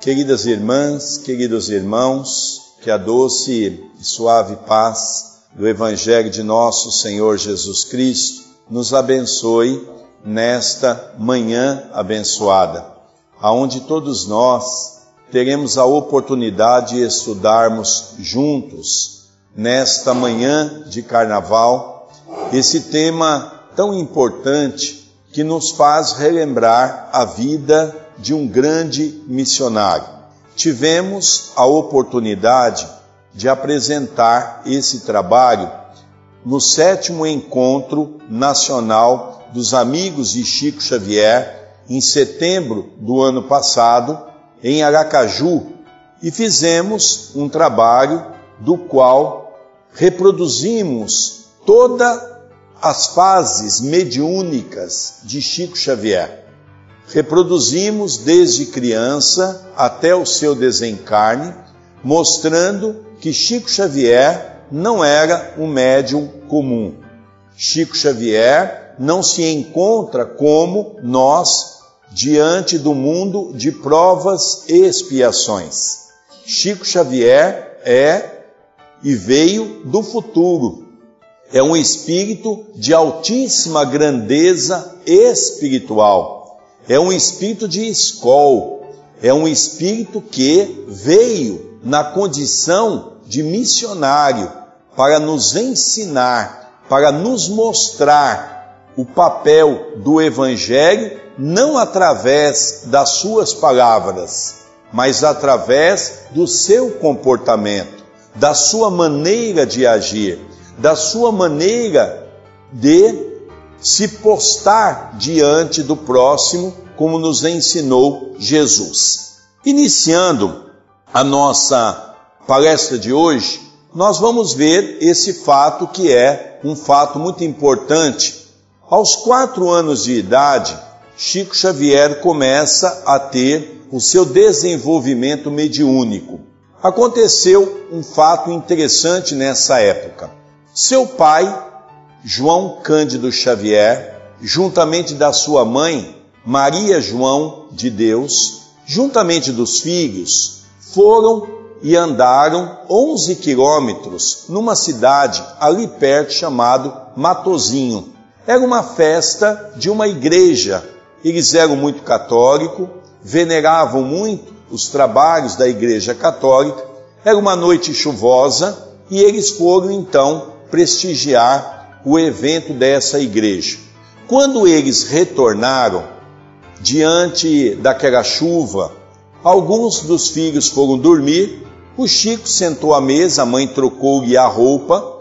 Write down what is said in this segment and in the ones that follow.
Queridas irmãs, queridos irmãos, que a doce e suave paz do Evangelho de nosso Senhor Jesus Cristo nos abençoe nesta manhã abençoada, aonde todos nós teremos a oportunidade de estudarmos juntos nesta manhã de carnaval esse tema tão importante que nos faz relembrar a vida de um grande missionário. Tivemos a oportunidade de apresentar esse trabalho no sétimo encontro nacional dos amigos de Chico Xavier, em setembro do ano passado, em Aracaju, e fizemos um trabalho do qual reproduzimos todas as fases mediúnicas de Chico Xavier reproduzimos desde criança até o seu desencarne, mostrando que Chico Xavier não era um médium comum. Chico Xavier não se encontra como nós diante do mundo de provas e expiações. Chico Xavier é e veio do futuro. É um espírito de altíssima grandeza espiritual é um espírito de escol, é um espírito que veio na condição de missionário para nos ensinar, para nos mostrar o papel do Evangelho, não através das suas palavras, mas através do seu comportamento, da sua maneira de agir, da sua maneira de se postar diante do próximo, como nos ensinou Jesus. Iniciando a nossa palestra de hoje, nós vamos ver esse fato que é um fato muito importante. Aos quatro anos de idade, Chico Xavier começa a ter o seu desenvolvimento mediúnico. Aconteceu um fato interessante nessa época. Seu pai João Cândido Xavier, juntamente da sua mãe, Maria João de Deus, juntamente dos filhos, foram e andaram 11 quilômetros numa cidade ali perto chamado Matozinho. Era uma festa de uma igreja. Eles eram muito católicos, veneravam muito os trabalhos da igreja católica. Era uma noite chuvosa e eles foram então prestigiar o evento dessa igreja. Quando eles retornaram, diante daquela chuva, alguns dos filhos foram dormir, o Chico sentou à mesa, a mãe trocou-lhe a roupa,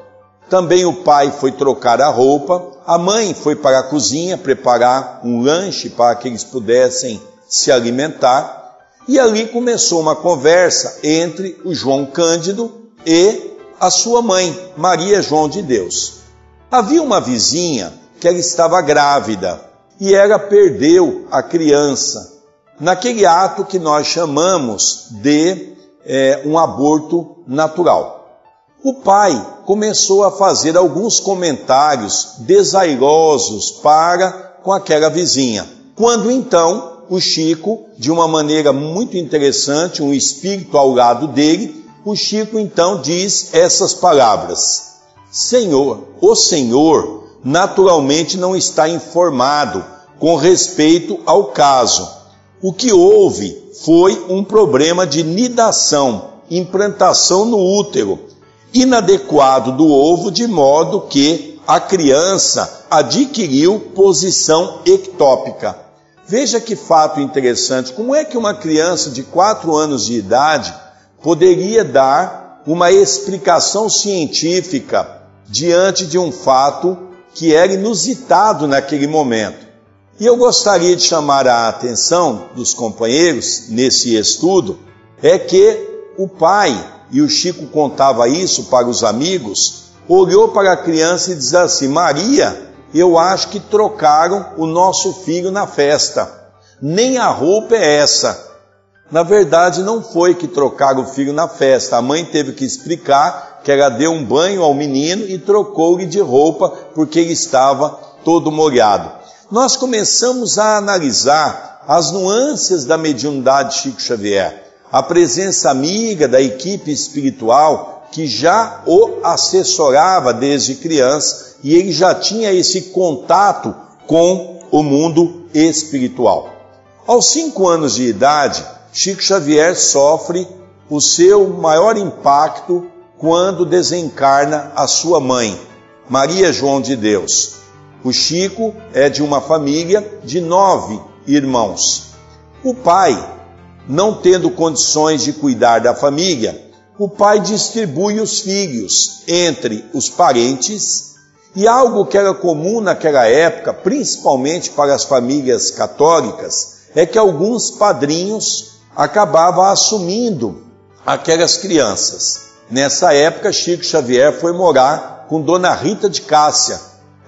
também o pai foi trocar a roupa, a mãe foi para a cozinha preparar um lanche para que eles pudessem se alimentar, e ali começou uma conversa entre o João Cândido e a sua mãe, Maria João de Deus. Havia uma vizinha que ela estava grávida e ela perdeu a criança naquele ato que nós chamamos de é, um aborto natural. O pai começou a fazer alguns comentários desairosos para com aquela vizinha. Quando então o Chico, de uma maneira muito interessante, um espírito ao lado dele, o Chico então diz essas palavras: Senhor, o Senhor naturalmente não está informado com respeito ao caso. O que houve foi um problema de nidação, implantação no útero, inadequado do ovo, de modo que a criança adquiriu posição ectópica. Veja que fato interessante. Como é que uma criança de 4 anos de idade poderia dar uma explicação científica diante de um fato que era inusitado naquele momento. E eu gostaria de chamar a atenção dos companheiros nesse estudo é que o pai, e o Chico contava isso para os amigos, olhou para a criança e disse assim: Maria, eu acho que trocaram o nosso filho na festa. Nem a roupa é essa. Na verdade, não foi que trocaram o filho na festa. A mãe teve que explicar que ela deu um banho ao menino e trocou-lhe de roupa porque ele estava todo molhado. Nós começamos a analisar as nuances da mediunidade de Chico Xavier. a presença amiga da equipe espiritual que já o assessorava desde criança e ele já tinha esse contato com o mundo espiritual. Aos cinco anos de idade, Chico Xavier sofre o seu maior impacto quando desencarna a sua mãe, Maria João de Deus. O Chico é de uma família de nove irmãos. O pai, não tendo condições de cuidar da família, o pai distribui os filhos entre os parentes e algo que era comum naquela época, principalmente para as famílias católicas, é que alguns padrinhos acabavam assumindo aquelas crianças. Nessa época, Chico Xavier foi morar com Dona Rita de Cássia.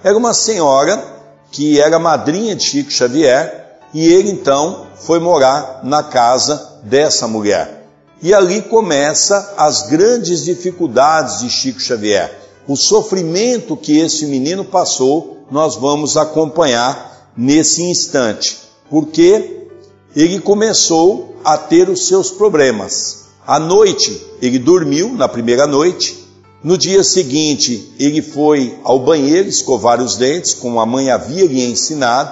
Era uma senhora que era madrinha de Chico Xavier e ele então foi morar na casa dessa mulher. E ali começa as grandes dificuldades de Chico Xavier. O sofrimento que esse menino passou, nós vamos acompanhar nesse instante, porque ele começou a ter os seus problemas. À noite, ele dormiu na primeira noite. No dia seguinte, ele foi ao banheiro escovar os dentes, como a mãe havia lhe ensinado.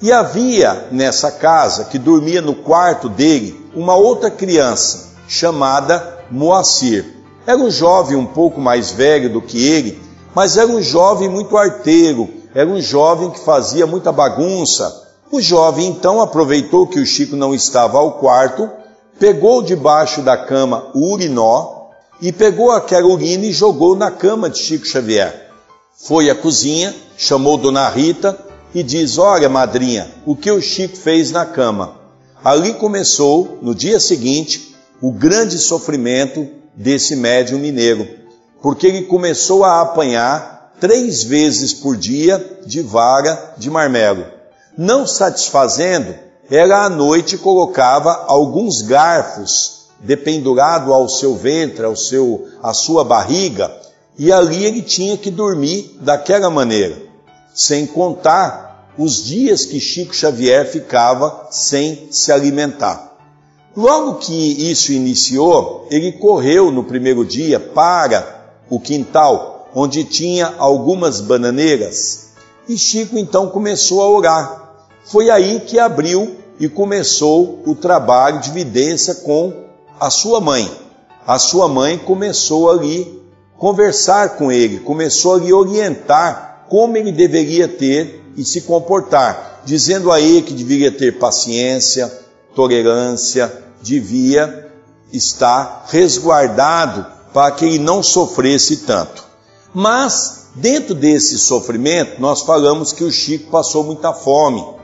E havia nessa casa, que dormia no quarto dele, uma outra criança chamada Moacir. Era um jovem um pouco mais velho do que ele, mas era um jovem muito arteiro, era um jovem que fazia muita bagunça. O jovem então aproveitou que o Chico não estava ao quarto pegou debaixo da cama o urinó e pegou aquela urina e jogou na cama de Chico Xavier. Foi à cozinha, chamou Dona Rita e diz: Olha, madrinha, o que o Chico fez na cama. Ali começou, no dia seguinte, o grande sofrimento desse médium mineiro, porque ele começou a apanhar três vezes por dia de vara de marmelo. Não satisfazendo, ela à noite colocava alguns garfos dependurado ao seu ventre, ao seu, à sua barriga, e ali ele tinha que dormir daquela maneira, sem contar os dias que Chico Xavier ficava sem se alimentar. Logo que isso iniciou, ele correu no primeiro dia para o quintal, onde tinha algumas bananeiras, e Chico então começou a orar. Foi aí que abriu e começou o trabalho de vidência com a sua mãe. A sua mãe começou ali conversar com ele, começou a lhe orientar como ele deveria ter e se comportar, dizendo a ele que deveria ter paciência, tolerância, devia estar resguardado para que ele não sofresse tanto. Mas, dentro desse sofrimento, nós falamos que o Chico passou muita fome.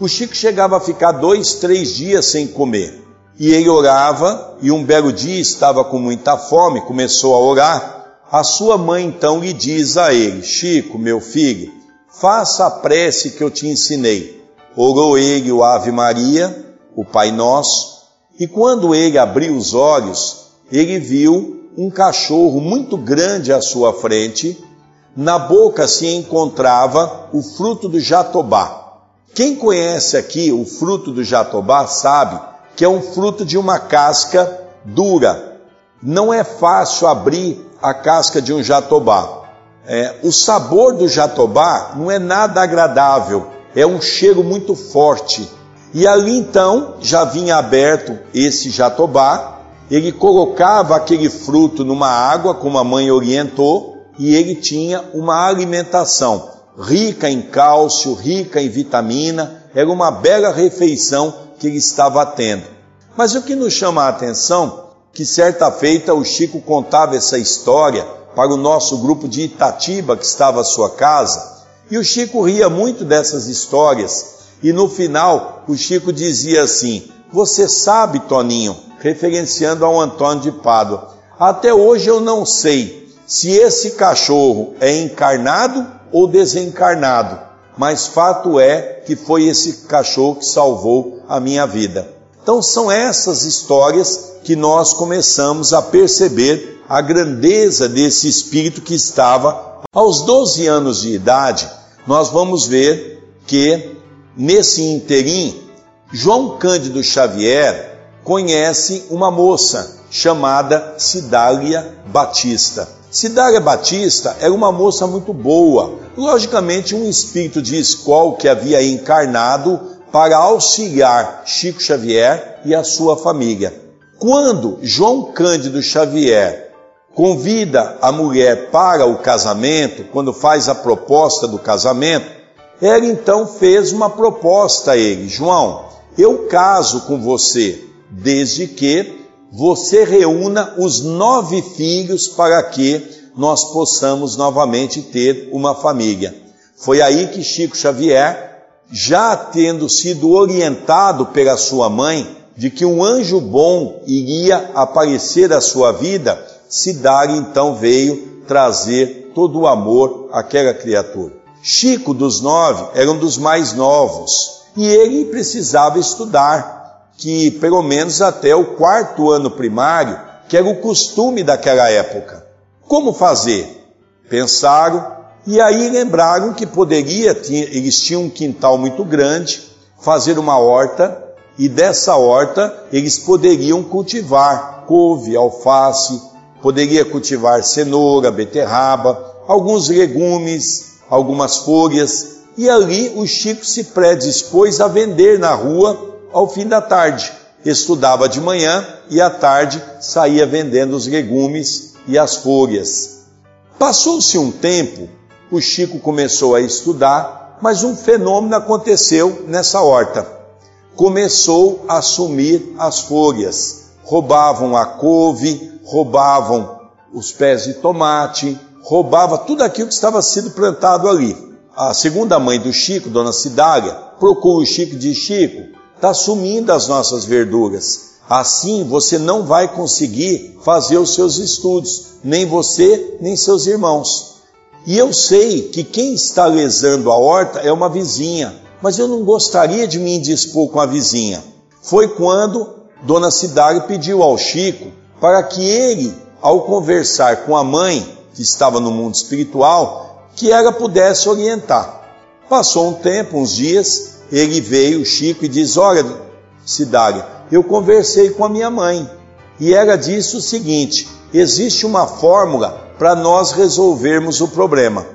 O Chico chegava a ficar dois, três dias sem comer. E ele orava, e um belo dia estava com muita fome, começou a orar. A sua mãe então lhe diz a ele: Chico, meu filho, faça a prece que eu te ensinei. Orou ele o Ave Maria, o Pai Nosso, e quando ele abriu os olhos, ele viu um cachorro muito grande à sua frente, na boca se encontrava o fruto do jatobá. Quem conhece aqui o fruto do jatobá sabe que é um fruto de uma casca dura. Não é fácil abrir a casca de um jatobá. É, o sabor do jatobá não é nada agradável, é um cheiro muito forte. E ali então já vinha aberto esse jatobá, ele colocava aquele fruto numa água, como a mãe orientou, e ele tinha uma alimentação rica em cálcio, rica em vitamina, era uma bela refeição que ele estava tendo. Mas o que nos chama a atenção, que certa feita o Chico contava essa história para o nosso grupo de Itatiba que estava à sua casa, e o Chico ria muito dessas histórias, e no final o Chico dizia assim: Você sabe, Toninho, referenciando ao Antônio de Pádua, até hoje eu não sei se esse cachorro é encarnado ou desencarnado, mas fato é que foi esse cachorro que salvou a minha vida. Então são essas histórias que nós começamos a perceber a grandeza desse espírito que estava aos 12 anos de idade. Nós vamos ver que nesse interim João Cândido Xavier conhece uma moça chamada Cidália Batista. Cidália Batista era uma moça muito boa, logicamente um espírito de escola que havia encarnado para auxiliar Chico Xavier e a sua família. Quando João Cândido Xavier convida a mulher para o casamento, quando faz a proposta do casamento, ela então fez uma proposta a ele: João, eu caso com você, desde que você reúna os nove filhos para que nós possamos novamente ter uma família. Foi aí que Chico Xavier, já tendo sido orientado pela sua mãe de que um anjo bom iria aparecer à sua vida, Cidade então veio trazer todo o amor àquela criatura. Chico dos nove era um dos mais novos e ele precisava estudar, que pelo menos até o quarto ano primário, que era o costume daquela época. Como fazer? Pensaram e aí lembraram que poderia, eles tinham um quintal muito grande, fazer uma horta e dessa horta eles poderiam cultivar couve, alface, poderia cultivar cenoura, beterraba, alguns legumes, algumas folhas, e ali o Chico se predispôs a vender na rua ao fim da tarde. Estudava de manhã e à tarde saía vendendo os legumes e as folhas. Passou-se um tempo, o Chico começou a estudar, mas um fenômeno aconteceu nessa horta. Começou a sumir as folhas, roubavam a couve, roubavam os pés de tomate, roubava tudo aquilo que estava sendo plantado ali. A segunda mãe do Chico, Dona Cidália, procura o Chico e diz: Chico, está sumindo as nossas verduras. Assim você não vai conseguir fazer os seus estudos, nem você, nem seus irmãos. E eu sei que quem está lesando a horta é uma vizinha, mas eu não gostaria de me indispor com a vizinha. Foi quando Dona Cidália pediu ao Chico para que ele, ao conversar com a mãe, que estava no mundo espiritual, que ela pudesse orientar. Passou um tempo, uns dias, ele veio, Chico, e diz: Olha, Cidália, eu conversei com a minha mãe e ela disse o seguinte: existe uma fórmula para nós resolvermos o problema.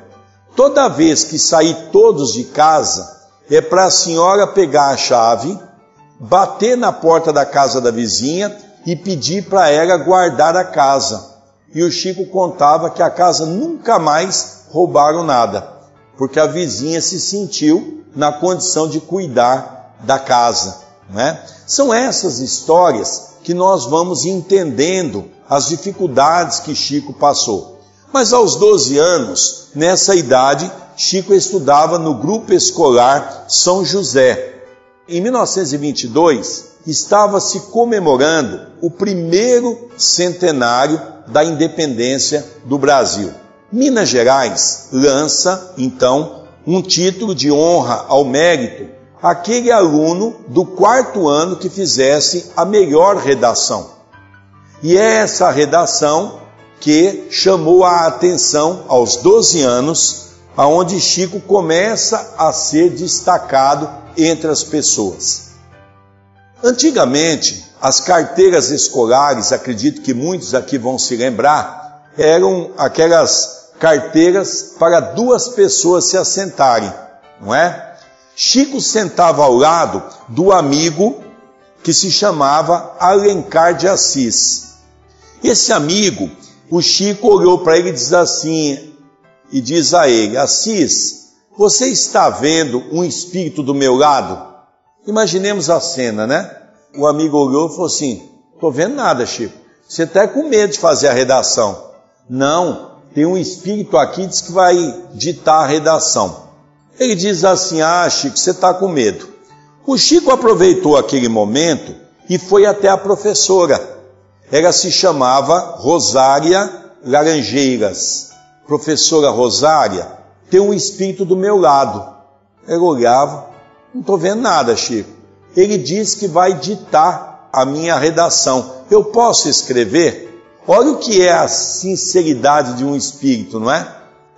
Toda vez que sair todos de casa, é para a senhora pegar a chave, bater na porta da casa da vizinha e pedir para ela guardar a casa. E o Chico contava que a casa nunca mais roubaram nada, porque a vizinha se sentiu na condição de cuidar da casa. Né? São essas histórias que nós vamos entendendo as dificuldades que Chico passou. Mas aos 12 anos, nessa idade, Chico estudava no grupo escolar São José. Em 1922, estava se comemorando o primeiro centenário da independência do Brasil. Minas Gerais lança, então, um título de honra ao mérito aquele aluno do quarto ano que fizesse a melhor redação. E é essa redação que chamou a atenção aos 12 anos, aonde Chico começa a ser destacado entre as pessoas. Antigamente, as carteiras escolares, acredito que muitos aqui vão se lembrar, eram aquelas carteiras para duas pessoas se assentarem, não é? Chico sentava ao lado do amigo que se chamava Alencar de Assis. Esse amigo, o Chico olhou para ele e diz assim, e diz a ele: Assis, você está vendo um espírito do meu lado? Imaginemos a cena, né? O amigo olhou e falou assim: Tô vendo nada, Chico. Você está com medo de fazer a redação. Não, tem um espírito aqui que diz que vai ditar a redação. Ele diz assim: Ah, Chico, você está com medo. O Chico aproveitou aquele momento e foi até a professora. Ela se chamava Rosária Laranjeiras. Professora Rosária, tem um espírito do meu lado. Ela olhava, não estou vendo nada, Chico. Ele diz que vai ditar a minha redação. Eu posso escrever? Olha o que é a sinceridade de um espírito, não é?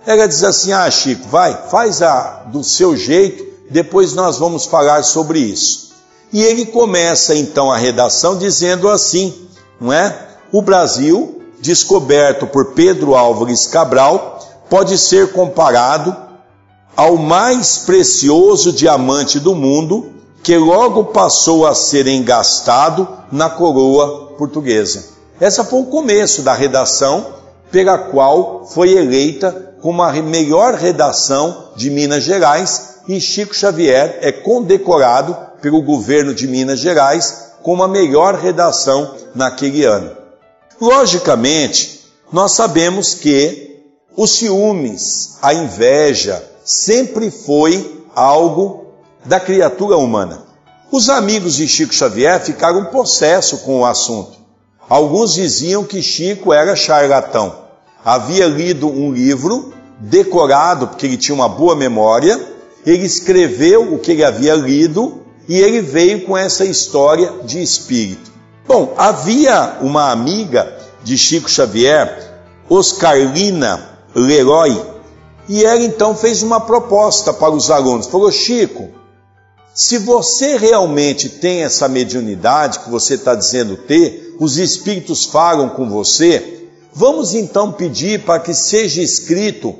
Ela diz assim: Ah, Chico, vai, faz a, do seu jeito, depois nós vamos falar sobre isso. E ele começa então a redação dizendo assim, não é? O Brasil, descoberto por Pedro Álvares Cabral, pode ser comparado ao mais precioso diamante do mundo, que logo passou a ser engastado na coroa portuguesa. Essa foi o começo da redação pela qual foi eleita como a melhor redação de Minas Gerais e Chico Xavier é condecorado pelo governo de Minas Gerais como a melhor redação naquele ano. Logicamente, nós sabemos que os ciúmes, a inveja, sempre foi algo da criatura humana. Os amigos de Chico Xavier ficaram possesso com o assunto. Alguns diziam que Chico era charlatão. Havia lido um livro decorado, porque ele tinha uma boa memória, ele escreveu o que ele havia lido e ele veio com essa história de espírito. Bom, havia uma amiga de Chico Xavier, Oscarlina Leroy, e ela então fez uma proposta para os alunos. Falou: Chico, se você realmente tem essa mediunidade que você está dizendo ter, os espíritos falam com você, vamos então pedir para que seja escrito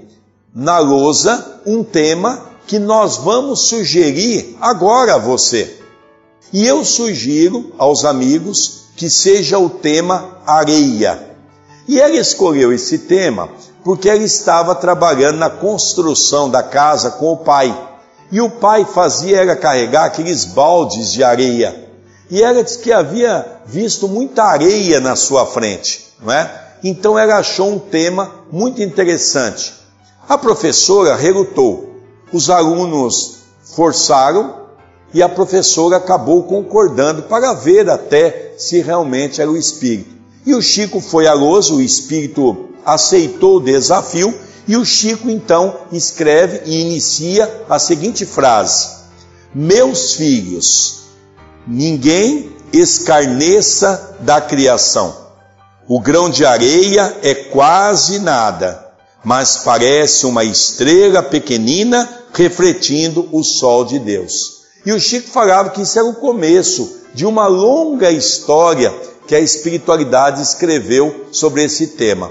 na lousa um tema que nós vamos sugerir agora a você. E eu sugiro aos amigos que seja o tema areia. E ela escolheu esse tema porque ela estava trabalhando na construção da casa com o pai. E o pai fazia ela carregar aqueles baldes de areia. E ela disse que havia visto muita areia na sua frente, não é? Então ela achou um tema muito interessante. A professora relutou os alunos forçaram e a professora acabou concordando para ver até se realmente era o espírito. E o Chico foi a lousa, o espírito aceitou o desafio e o Chico então escreve e inicia a seguinte frase: Meus filhos, ninguém escarneça da criação. O grão de areia é quase nada, mas parece uma estrela pequenina refletindo o sol de Deus. E o Chico falava que isso era o começo de uma longa história que a espiritualidade escreveu sobre esse tema.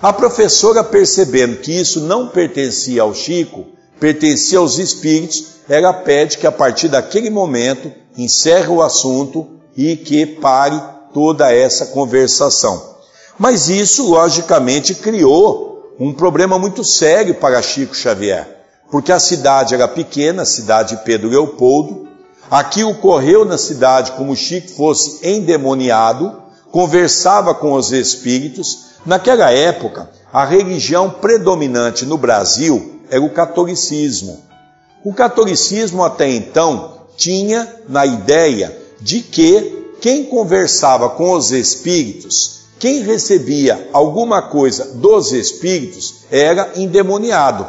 A professora, percebendo que isso não pertencia ao Chico, pertencia aos espíritos, ela pede que a partir daquele momento encerre o assunto e que pare toda essa conversação. Mas isso, logicamente, criou um problema muito sério para Chico Xavier porque a cidade era pequena, a cidade de Pedro Leopoldo. Aqui ocorreu na cidade como Chico fosse endemoniado, conversava com os espíritos. Naquela época, a religião predominante no Brasil era o catolicismo. O catolicismo até então tinha na ideia de que quem conversava com os espíritos, quem recebia alguma coisa dos espíritos, era endemoniado.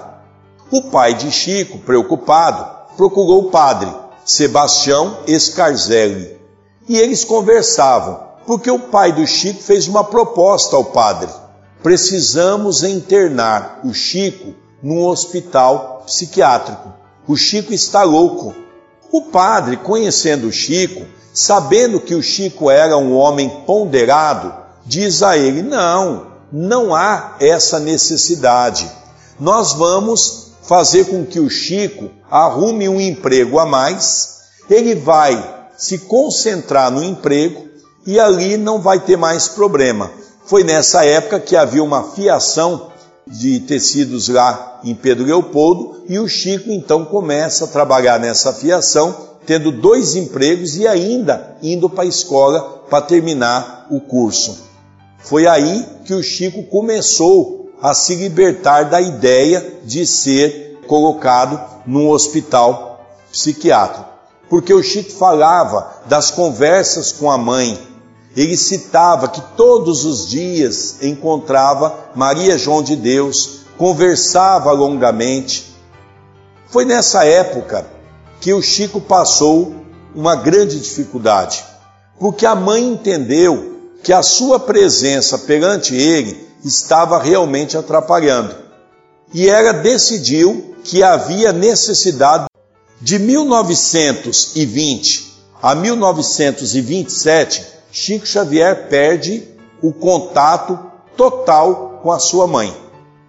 O pai de Chico, preocupado, procurou o padre, Sebastião Escarzelli, e eles conversavam, porque o pai do Chico fez uma proposta ao padre: precisamos internar o Chico num hospital psiquiátrico. O Chico está louco. O padre, conhecendo o Chico, sabendo que o Chico era um homem ponderado, diz a ele: não, não há essa necessidade. Nós vamos fazer com que o Chico arrume um emprego a mais, ele vai se concentrar no emprego e ali não vai ter mais problema. Foi nessa época que havia uma fiação de tecidos lá em Pedro Leopoldo e o Chico então começa a trabalhar nessa fiação, tendo dois empregos e ainda indo para a escola para terminar o curso. Foi aí que o Chico começou a se libertar da ideia de ser colocado num hospital psiquiátrico. Porque o Chico falava das conversas com a mãe. Ele citava que todos os dias encontrava Maria João de Deus, conversava longamente. Foi nessa época que o Chico passou uma grande dificuldade, porque a mãe entendeu que a sua presença perante ele estava realmente atrapalhando. E ela decidiu que havia necessidade de 1920 a 1927, Chico Xavier perde o contato total com a sua mãe.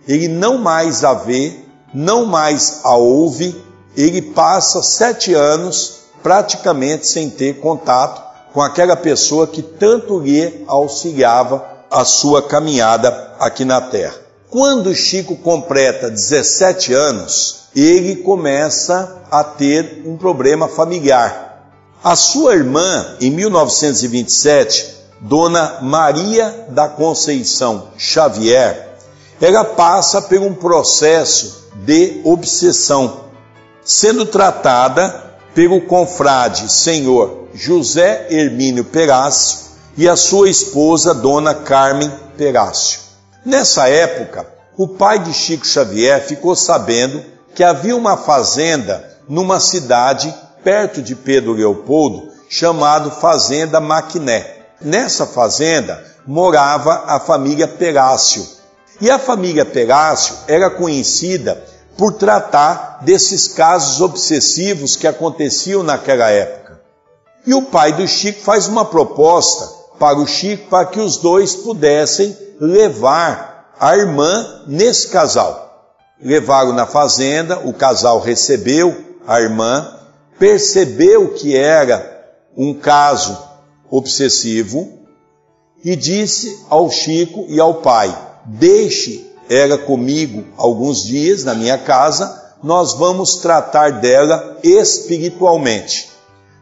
Ele não mais a vê, não mais a ouve, ele passa sete anos praticamente sem ter contato com aquela pessoa que tanto lhe auxiliava a sua caminhada aqui na Terra. Quando Chico completa 17 anos, ele começa a ter um problema familiar. A sua irmã, em 1927, Dona Maria da Conceição Xavier, ela passa por um processo de obsessão, sendo tratada pelo confrade senhor José Hermínio Perácio e a sua esposa Dona Carmen Perácio. Nessa época, o pai de Chico Xavier ficou sabendo que havia uma fazenda numa cidade perto de Pedro Leopoldo, chamado Fazenda Maquiné. Nessa fazenda morava a família Perácio. E a família Perácio era conhecida por tratar desses casos obsessivos que aconteciam naquela época. E o pai do Chico faz uma proposta para o Chico para que os dois pudessem levar a irmã nesse casal. Levaram na fazenda, o casal recebeu a irmã, percebeu que era um caso obsessivo e disse ao Chico e ao pai: Deixe ela comigo alguns dias na minha casa, nós vamos tratar dela espiritualmente.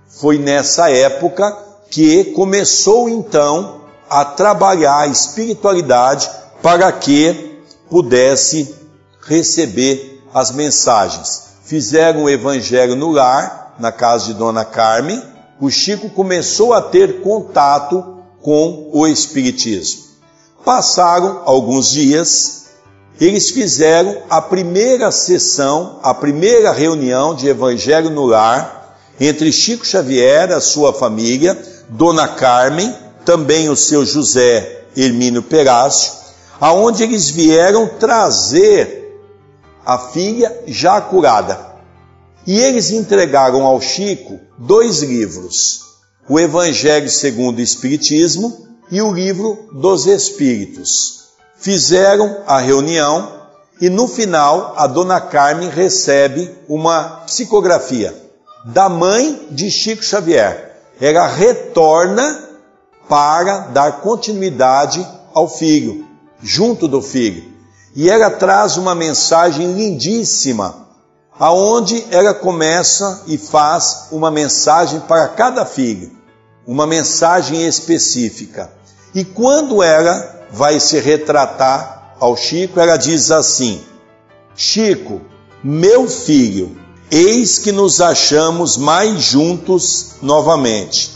Foi nessa época que começou então a trabalhar a espiritualidade para que pudesse receber as mensagens. Fizeram o evangelho no lar, na casa de Dona Carmen. O Chico começou a ter contato com o Espiritismo. Passaram alguns dias eles fizeram a primeira sessão, a primeira reunião de Evangelho no Lar entre Chico Xavier, a sua família, Dona Carmen, também o seu José Hermínio Perácio, aonde eles vieram trazer a filha já curada. E eles entregaram ao Chico dois livros: o Evangelho segundo o Espiritismo e o livro dos Espíritos fizeram a reunião e no final a dona Carmen recebe uma psicografia da mãe de Chico Xavier. Ela retorna para dar continuidade ao filho, junto do filho. E ela traz uma mensagem lindíssima, aonde ela começa e faz uma mensagem para cada filho, uma mensagem específica. E quando ela vai se retratar ao Chico, ela diz assim: Chico, meu filho, eis que nos achamos mais juntos novamente.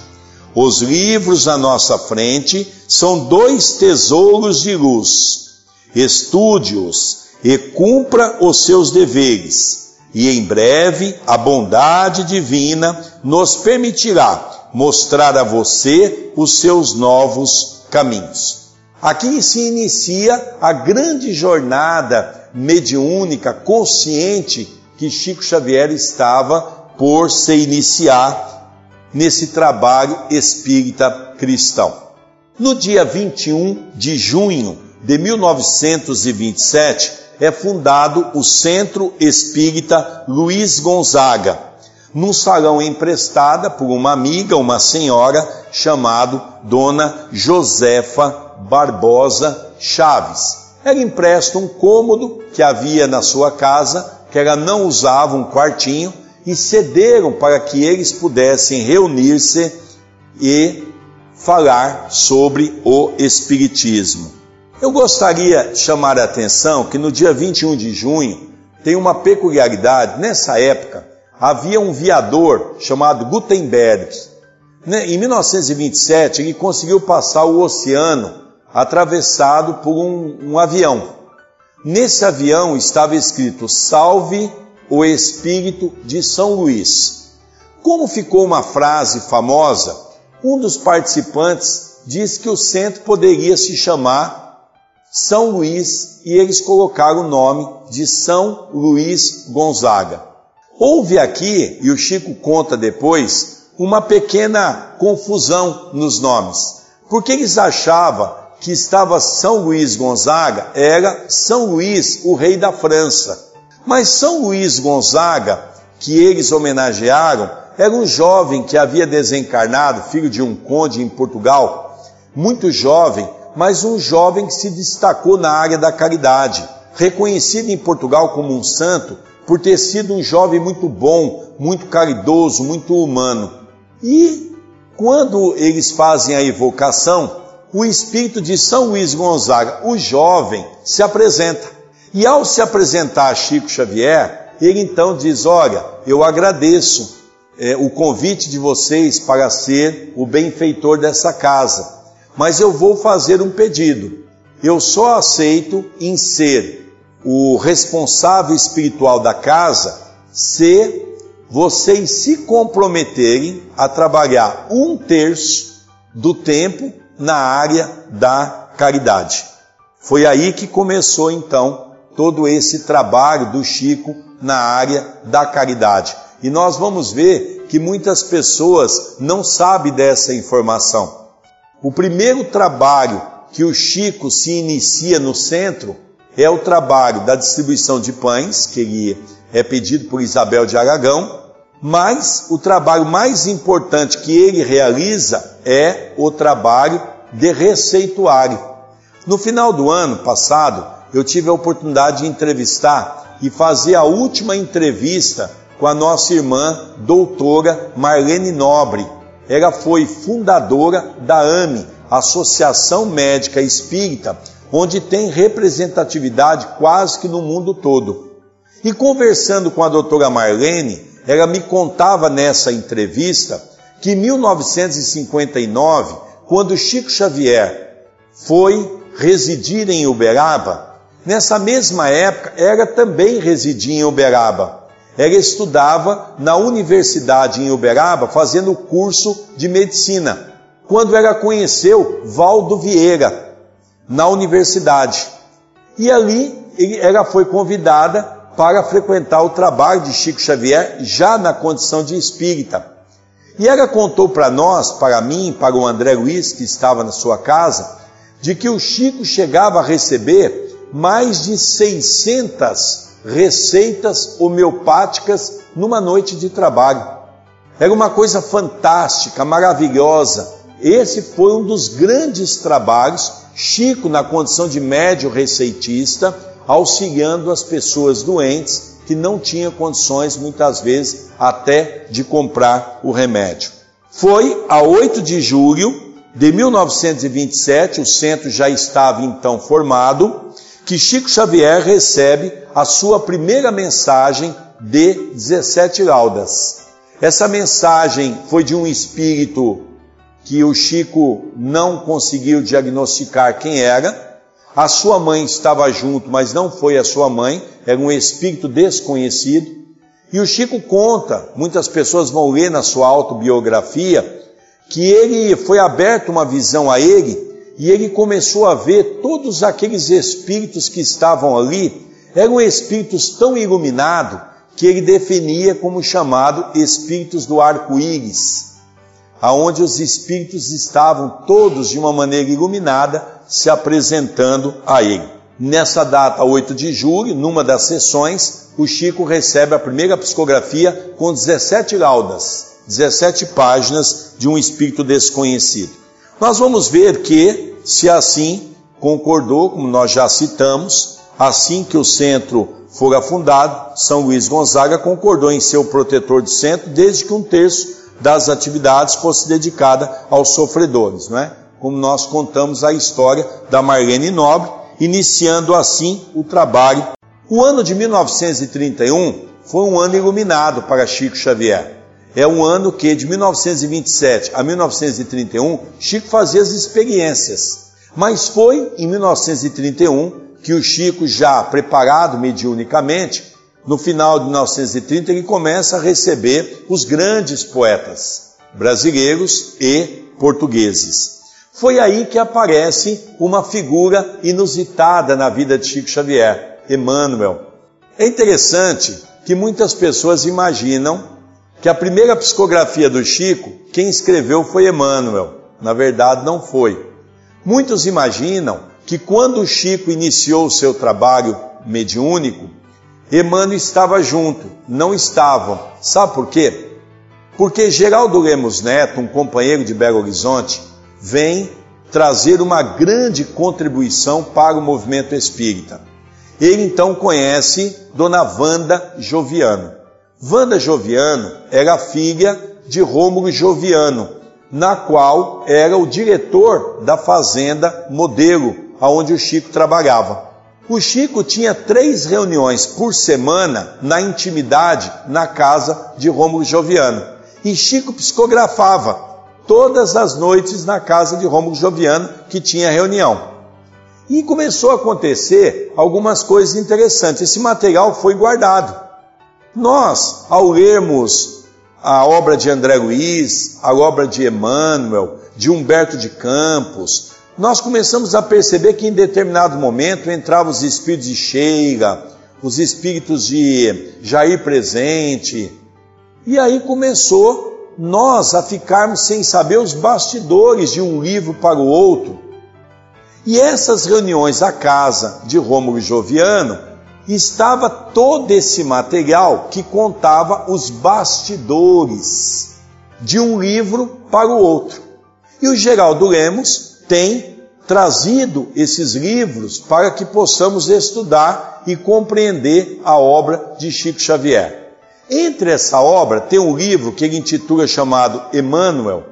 Os livros à nossa frente são dois tesouros de luz. Estude-os e cumpra os seus deveres, e em breve a bondade divina nos permitirá mostrar a você os seus novos caminhos. Aqui se inicia a grande jornada mediúnica, consciente, que Chico Xavier estava por se iniciar nesse trabalho espírita cristão. No dia 21 de junho de 1927, é fundado o Centro Espírita Luiz Gonzaga, num salão emprestada por uma amiga, uma senhora, chamado Dona Josefa Barbosa Chaves. Ela empresta um cômodo que havia na sua casa, que ela não usava um quartinho, e cederam para que eles pudessem reunir-se e falar sobre o Espiritismo. Eu gostaria de chamar a atenção que no dia 21 de junho tem uma peculiaridade. Nessa época havia um viador chamado Gutenberg. Né, em 1927 ele conseguiu passar o oceano atravessado por um, um avião. Nesse avião estava escrito: Salve o Espírito de São Luís. Como ficou uma frase famosa, um dos participantes disse que o centro poderia se chamar São Luís e eles colocaram o nome de São Luís Gonzaga. Houve aqui, e o Chico conta depois, uma pequena confusão nos nomes. Porque eles achavam que estava São Luís Gonzaga, era São Luís, o rei da França. Mas São Luís Gonzaga, que eles homenagearam, era um jovem que havia desencarnado, filho de um conde em Portugal, muito jovem, mas um jovem que se destacou na área da caridade, reconhecido em Portugal como um santo por ter sido um jovem muito bom, muito caridoso, muito humano. E quando eles fazem a evocação, o espírito de São Luís Gonzaga, o jovem, se apresenta. E ao se apresentar a Chico Xavier, ele então diz: Olha, eu agradeço é, o convite de vocês para ser o benfeitor dessa casa, mas eu vou fazer um pedido. Eu só aceito em ser o responsável espiritual da casa se vocês se comprometerem a trabalhar um terço do tempo na área da caridade. Foi aí que começou então todo esse trabalho do Chico na área da caridade. E nós vamos ver que muitas pessoas não sabem dessa informação. O primeiro trabalho que o Chico se inicia no centro é o trabalho da distribuição de pães, que ele é pedido por Isabel de Aragão, mas o trabalho mais importante que ele realiza é o trabalho de receituário. No final do ano passado, eu tive a oportunidade de entrevistar e fazer a última entrevista com a nossa irmã doutora Marlene Nobre. Ela foi fundadora da AME, Associação Médica Espírita, onde tem representatividade quase que no mundo todo. E conversando com a doutora Marlene, ela me contava nessa entrevista que em 1959, quando Chico Xavier foi residir em Uberaba, nessa mesma época ela também residia em Uberaba. Ela estudava na universidade em Uberaba fazendo o curso de medicina. Quando ela conheceu Valdo Vieira na universidade. E ali ela foi convidada para frequentar o trabalho de Chico Xavier, já na condição de espírita. E ela contou para nós, para mim, para o André Luiz, que estava na sua casa, de que o Chico chegava a receber mais de 600 receitas homeopáticas numa noite de trabalho. Era uma coisa fantástica, maravilhosa. Esse foi um dos grandes trabalhos, Chico, na condição de médio receitista, auxiliando as pessoas doentes que não tinham condições, muitas vezes, até de comprar o remédio. Foi a 8 de julho de 1927, o centro já estava então formado, que Chico Xavier recebe a sua primeira mensagem de 17 laudas. Essa mensagem foi de um espírito que o Chico não conseguiu diagnosticar quem era, a sua mãe estava junto, mas não foi a sua mãe, era um espírito desconhecido. E o Chico conta, muitas pessoas vão ler na sua autobiografia, que ele foi aberto uma visão a ele e ele começou a ver todos aqueles espíritos que estavam ali, eram espíritos tão iluminados que ele definia como chamado espíritos do arco-íris, aonde os espíritos estavam todos de uma maneira iluminada se apresentando a ele. Nessa data, 8 de julho, numa das sessões, o Chico recebe a primeira psicografia com 17 laudas, 17 páginas de um espírito desconhecido. Nós vamos ver que, se assim concordou, como nós já citamos, assim que o centro for afundado, São Luís Gonzaga concordou em ser o protetor do centro, desde que um terço das atividades fosse dedicada aos sofredores, não é? como nós contamos a história da Marlene Nobre, iniciando assim o trabalho. O ano de 1931 foi um ano iluminado para Chico Xavier. É um ano que, de 1927 a 1931, Chico fazia as experiências. Mas foi em 1931 que o Chico, já preparado mediunicamente, no final de 1930, ele começa a receber os grandes poetas brasileiros e portugueses. Foi aí que aparece uma figura inusitada na vida de Chico Xavier, Emmanuel. É interessante que muitas pessoas imaginam que a primeira psicografia do Chico, quem escreveu foi Emmanuel. Na verdade, não foi. Muitos imaginam que quando o Chico iniciou o seu trabalho mediúnico, Emmanuel estava junto. Não estavam. Sabe por quê? Porque Geraldo Lemos Neto, um companheiro de Belo Horizonte, vem trazer uma grande contribuição para o movimento espírita. Ele então conhece Dona Wanda Joviano. Wanda Joviano era filha de Rômulo Joviano, na qual era o diretor da fazenda modelo, aonde o Chico trabalhava. O Chico tinha três reuniões por semana na intimidade na casa de Rômulo Joviano. E Chico psicografava todas as noites na casa de Rômulo Joviano, que tinha reunião. E começou a acontecer algumas coisas interessantes. Esse material foi guardado. Nós, ao lermos a obra de André Luiz, a obra de Emmanuel, de Humberto de Campos, nós começamos a perceber que em determinado momento entravam os espíritos de Sheila, os espíritos de Jair Presente, e aí começou nós a ficarmos sem saber os bastidores de um livro para o outro. E essas reuniões à casa de Rômulo Joviano estava todo esse material que contava os bastidores de um livro para o outro. E o Geraldo Lemos tem trazido esses livros para que possamos estudar e compreender a obra de Chico Xavier. Entre essa obra tem um livro que ele intitula chamado Emmanuel,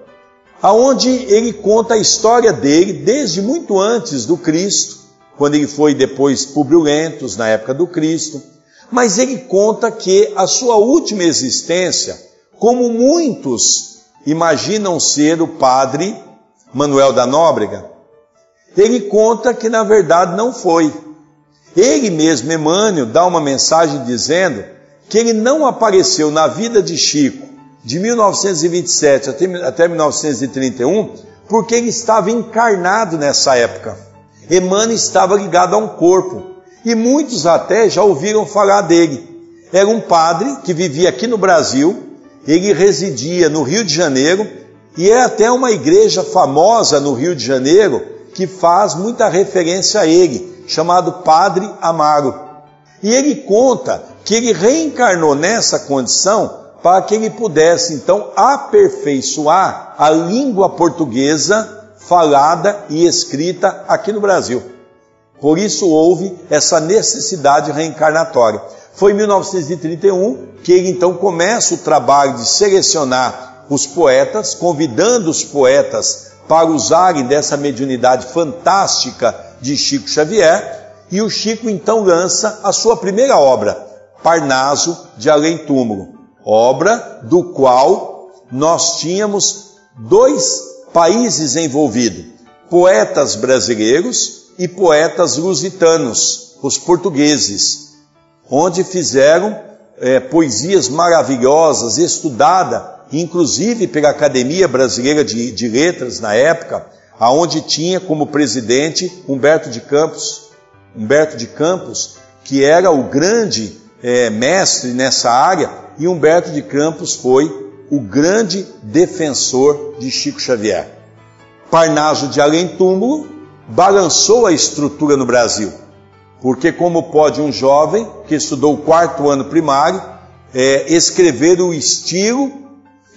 aonde ele conta a história dele desde muito antes do Cristo, quando ele foi depois Publio Lentos, na época do Cristo. Mas ele conta que a sua última existência, como muitos imaginam ser o padre Manuel da Nóbrega, ele conta que na verdade não foi. Ele mesmo, Emmanuel, dá uma mensagem dizendo que ele não apareceu na vida de Chico de 1927 até 1931 porque ele estava encarnado nessa época. Emmanuel estava ligado a um corpo e muitos até já ouviram falar dele. Era um padre que vivia aqui no Brasil, ele residia no Rio de Janeiro e é até uma igreja famosa no Rio de Janeiro que faz muita referência a ele, chamado Padre Amaro. E ele conta que ele reencarnou nessa condição para que ele pudesse então aperfeiçoar a língua portuguesa falada e escrita aqui no Brasil. Por isso houve essa necessidade reencarnatória. Foi em 1931 que ele então começa o trabalho de selecionar os poetas, convidando os poetas para usarem dessa mediunidade fantástica de Chico Xavier, e o Chico então lança a sua primeira obra, Parnaso de Além Túmulo, obra do qual nós tínhamos dois países envolvidos: poetas brasileiros e poetas lusitanos, os portugueses, onde fizeram é, poesias maravilhosas, estudada inclusive pela Academia Brasileira de, de Letras na época, aonde tinha como presidente Humberto de Campos, Humberto de Campos, que era o grande é, mestre nessa área, e Humberto de Campos foi o grande defensor de Chico Xavier. Parnaso de Além Túmulo balançou a estrutura no Brasil, porque como pode um jovem que estudou o quarto ano primário é, escrever o estilo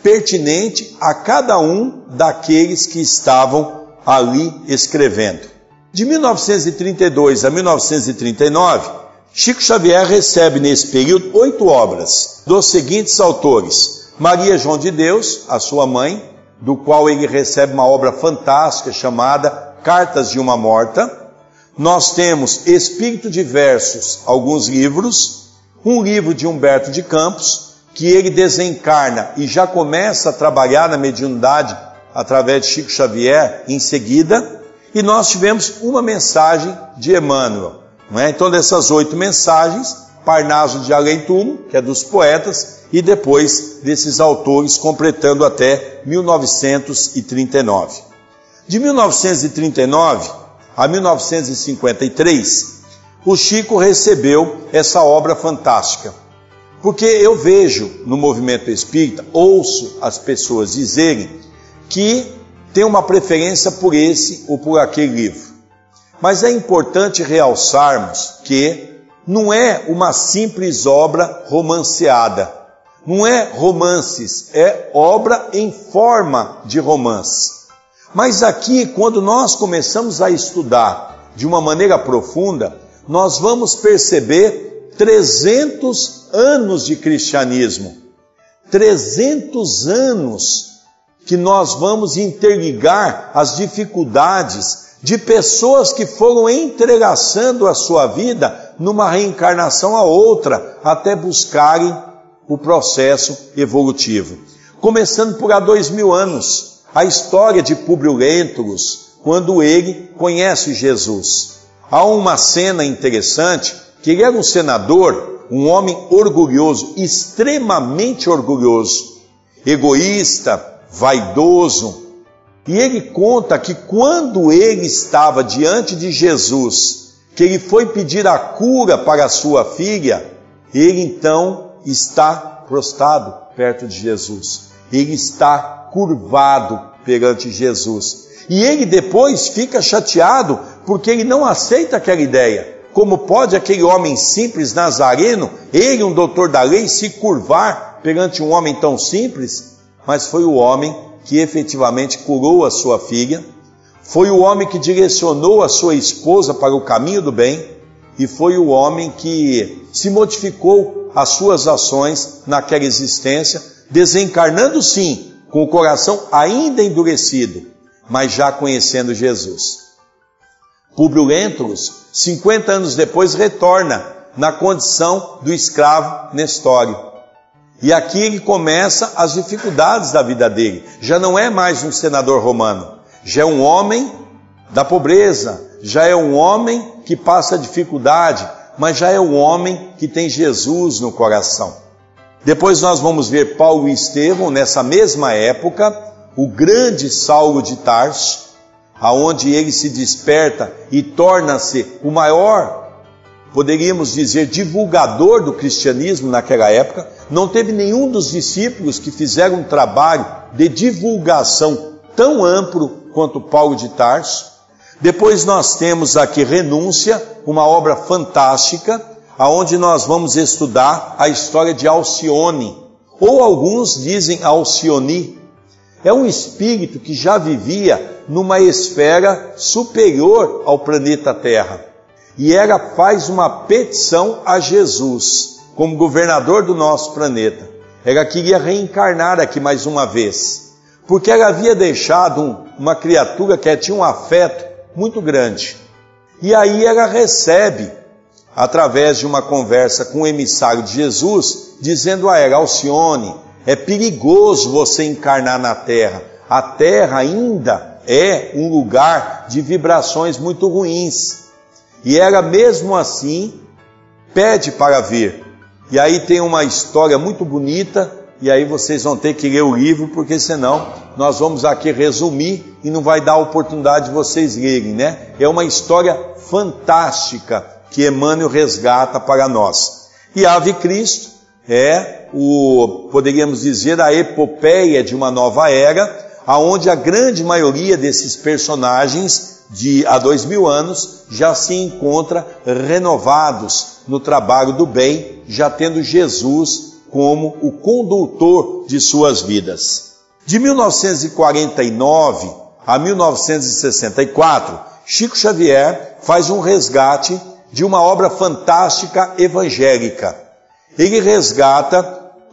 pertinente a cada um daqueles que estavam ali escrevendo. De 1932 a 1939, Chico Xavier recebe nesse período oito obras dos seguintes autores: Maria João de Deus, a sua mãe, do qual ele recebe uma obra fantástica chamada Cartas de uma Morta. Nós temos Espírito de Versos, alguns livros, um livro de Humberto de Campos, que ele desencarna e já começa a trabalhar na mediunidade através de Chico Xavier em seguida, e nós tivemos uma mensagem de Emmanuel. É? Então, dessas oito mensagens, Parnaso de Além Túmulo, que é dos poetas, e depois desses autores, completando até 1939. De 1939 a 1953, o Chico recebeu essa obra fantástica. Porque eu vejo no movimento espírita, ouço as pessoas dizerem que tem uma preferência por esse ou por aquele livro. Mas é importante realçarmos que não é uma simples obra romanceada. Não é romances, é obra em forma de romance. Mas aqui, quando nós começamos a estudar de uma maneira profunda, nós vamos perceber 300 anos de cristianismo. 300 anos que nós vamos interligar as dificuldades de pessoas que foram entrelaçando a sua vida numa reencarnação a outra, até buscarem o processo evolutivo. Começando por há dois mil anos, a história de Publio Lentulus, quando ele conhece Jesus. Há uma cena interessante que ele era um senador, um homem orgulhoso, extremamente orgulhoso, egoísta, vaidoso. E ele conta que quando ele estava diante de Jesus, que ele foi pedir a cura para a sua filha, ele então está prostrado perto de Jesus. Ele está curvado perante Jesus. E ele depois fica chateado porque ele não aceita aquela ideia. Como pode aquele homem simples nazareno, ele, um doutor da lei, se curvar perante um homem tão simples? Mas foi o homem que efetivamente curou a sua filha, foi o homem que direcionou a sua esposa para o caminho do bem, e foi o homem que se modificou as suas ações naquela existência, desencarnando sim, com o coração ainda endurecido, mas já conhecendo Jesus. Publio Lentulus, 50 anos depois, retorna na condição do escravo Nestório. E aqui ele começa as dificuldades da vida dele. Já não é mais um senador romano, já é um homem da pobreza, já é um homem que passa dificuldade, mas já é um homem que tem Jesus no coração. Depois nós vamos ver Paulo e Estevão nessa mesma época, o grande Saulo de Tarso, aonde ele se desperta e torna-se o maior, poderíamos dizer, divulgador do cristianismo naquela época. Não teve nenhum dos discípulos que fizeram um trabalho de divulgação tão amplo quanto Paulo de Tarso. Depois nós temos aqui Renúncia, uma obra fantástica, aonde nós vamos estudar a história de Alcione, ou alguns dizem Alcione. É um espírito que já vivia numa esfera superior ao planeta Terra. E ela faz uma petição a Jesus, como governador do nosso planeta. Ela queria reencarnar aqui mais uma vez, porque ela havia deixado uma criatura que tinha um afeto muito grande. E aí ela recebe, através de uma conversa com o emissário de Jesus, dizendo a ela: Alcione, é perigoso você encarnar na terra. A terra ainda é um lugar de vibrações muito ruins. E ela mesmo assim pede para vir. E aí tem uma história muito bonita, e aí vocês vão ter que ler o livro, porque senão nós vamos aqui resumir e não vai dar oportunidade de vocês lerem, né? É uma história fantástica que Emmanuel resgata para nós. E Ave Cristo é o, poderíamos dizer, a epopeia de uma nova era, aonde a grande maioria desses personagens de há dois mil anos já se encontra renovados no trabalho do bem, já tendo Jesus como o condutor de suas vidas. De 1949 a 1964, Chico Xavier faz um resgate de uma obra fantástica evangélica. Ele resgata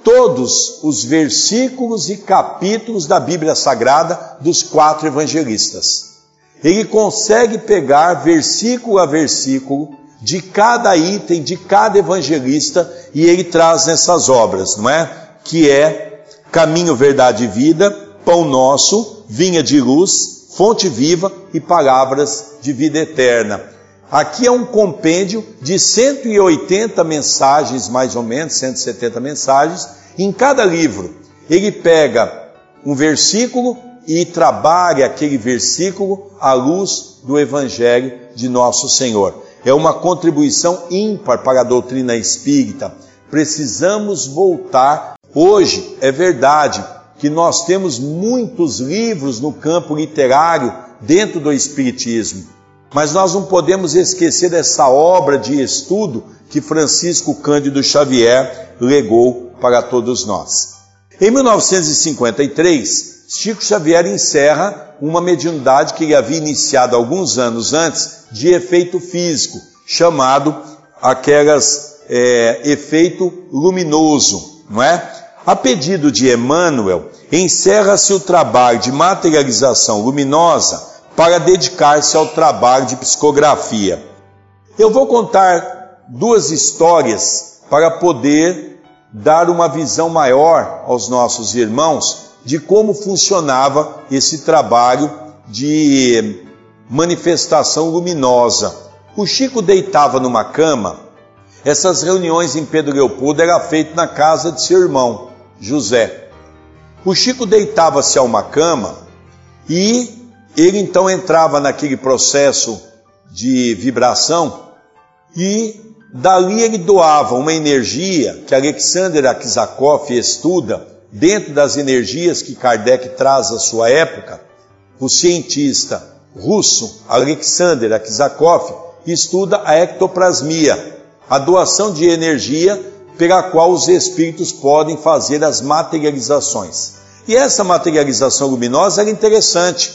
todos os versículos e capítulos da Bíblia Sagrada dos quatro evangelistas. Ele consegue pegar versículo a versículo de cada item de cada evangelista e ele traz nessas obras, não é? Que é caminho, verdade e vida, pão nosso, vinha de luz, fonte viva e palavras de vida eterna. Aqui é um compêndio de 180 mensagens, mais ou menos, 170 mensagens. Em cada livro, ele pega um versículo e trabalha aquele versículo à luz do Evangelho de nosso Senhor. É uma contribuição ímpar para a doutrina espírita, precisamos voltar. Hoje é verdade que nós temos muitos livros no campo literário dentro do Espiritismo, mas nós não podemos esquecer dessa obra de estudo que Francisco Cândido Xavier legou para todos nós. Em 1953, Chico Xavier encerra uma mediunidade que havia iniciado alguns anos antes de efeito físico, chamado aquelas é, efeito luminoso, não é? A pedido de Emmanuel, encerra-se o trabalho de materialização luminosa para dedicar-se ao trabalho de psicografia. Eu vou contar duas histórias para poder dar uma visão maior aos nossos irmãos de como funcionava esse trabalho de manifestação luminosa. O Chico deitava numa cama, essas reuniões em Pedro Leopoldo eram feitas na casa de seu irmão, José. O Chico deitava-se a uma cama e ele então entrava naquele processo de vibração e dali ele doava uma energia que Alexander Akizakov estuda dentro das energias que Kardec traz à sua época. O cientista russo Alexander Akizakov estuda a ectoplasmia, a doação de energia pela qual os espíritos podem fazer as materializações. E essa materialização luminosa era interessante.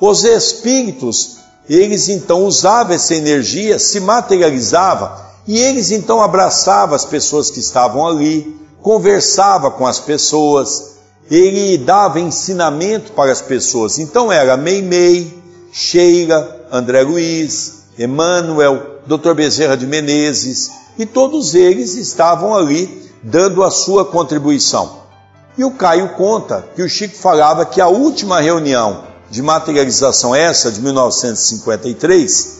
Os espíritos, eles então usavam essa energia, se materializavam, e eles então abraçavam as pessoas que estavam ali, conversava com as pessoas, ele dava ensinamento para as pessoas. Então era Meimei, Sheila, André Luiz, Emmanuel, Dr. Bezerra de Menezes, e todos eles estavam ali dando a sua contribuição. E o Caio conta que o Chico falava que a última reunião de materialização, essa de 1953,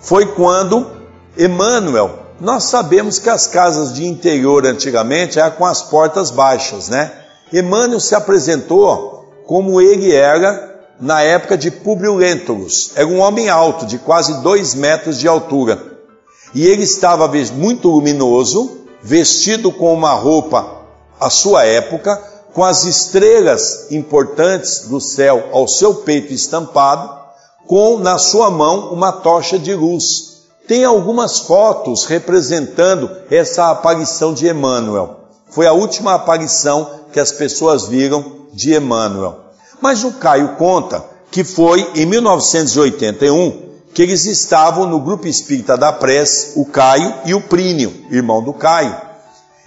foi quando Emmanuel, nós sabemos que as casas de interior antigamente eram com as portas baixas, né? Emmanuel se apresentou como ele era na época de Publio Lentulus. Era um homem alto, de quase dois metros de altura. E ele estava muito luminoso, vestido com uma roupa à sua época, com as estrelas importantes do céu ao seu peito estampado, com na sua mão uma tocha de luz. Tem algumas fotos representando essa aparição de Emmanuel. Foi a última aparição que as pessoas viram de Emmanuel. Mas o Caio conta que foi em 1981 que eles estavam no grupo espírita da prece, o Caio e o Prínio, irmão do Caio.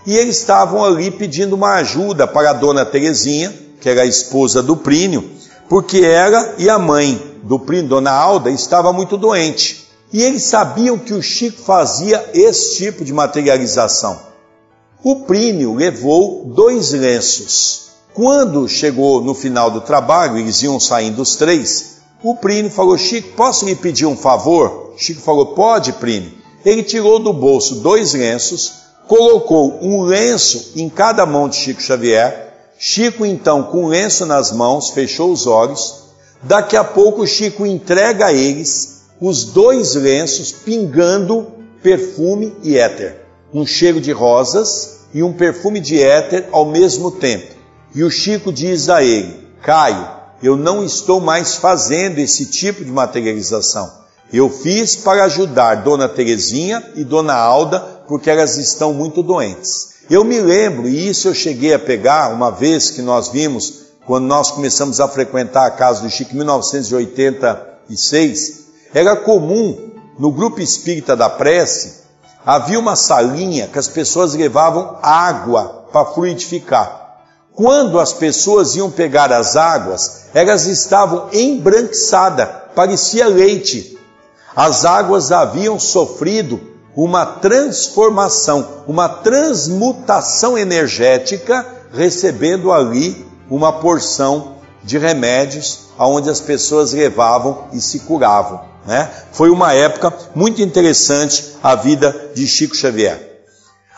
E eles estavam ali pedindo uma ajuda para a dona Terezinha, que era a esposa do Prínio, porque ela e a mãe do Prínio, dona Alda, estava muito doente. E eles sabiam que o Chico fazia esse tipo de materialização. O Prínio levou dois lenços quando chegou no final do trabalho, eles iam saindo os três, o Primo falou: Chico, posso lhe pedir um favor? Chico falou: Pode, Primo. Ele tirou do bolso dois lenços, colocou um lenço em cada mão de Chico Xavier. Chico, então, com o lenço nas mãos, fechou os olhos. Daqui a pouco, Chico entrega a eles os dois lenços pingando perfume e éter. Um cheiro de rosas e um perfume de éter ao mesmo tempo. E o Chico diz a ele: Caio, eu não estou mais fazendo esse tipo de materialização. Eu fiz para ajudar Dona Terezinha e Dona Alda, porque elas estão muito doentes. Eu me lembro, e isso eu cheguei a pegar uma vez que nós vimos, quando nós começamos a frequentar a casa do Chico em 1986, era comum no grupo espírita da prece, havia uma salinha que as pessoas levavam água para fluidificar. Quando as pessoas iam pegar as águas, elas estavam embranquiçadas, parecia leite. As águas haviam sofrido uma transformação, uma transmutação energética, recebendo ali uma porção de remédios aonde as pessoas levavam e se curavam. Né? Foi uma época muito interessante a vida de Chico Xavier.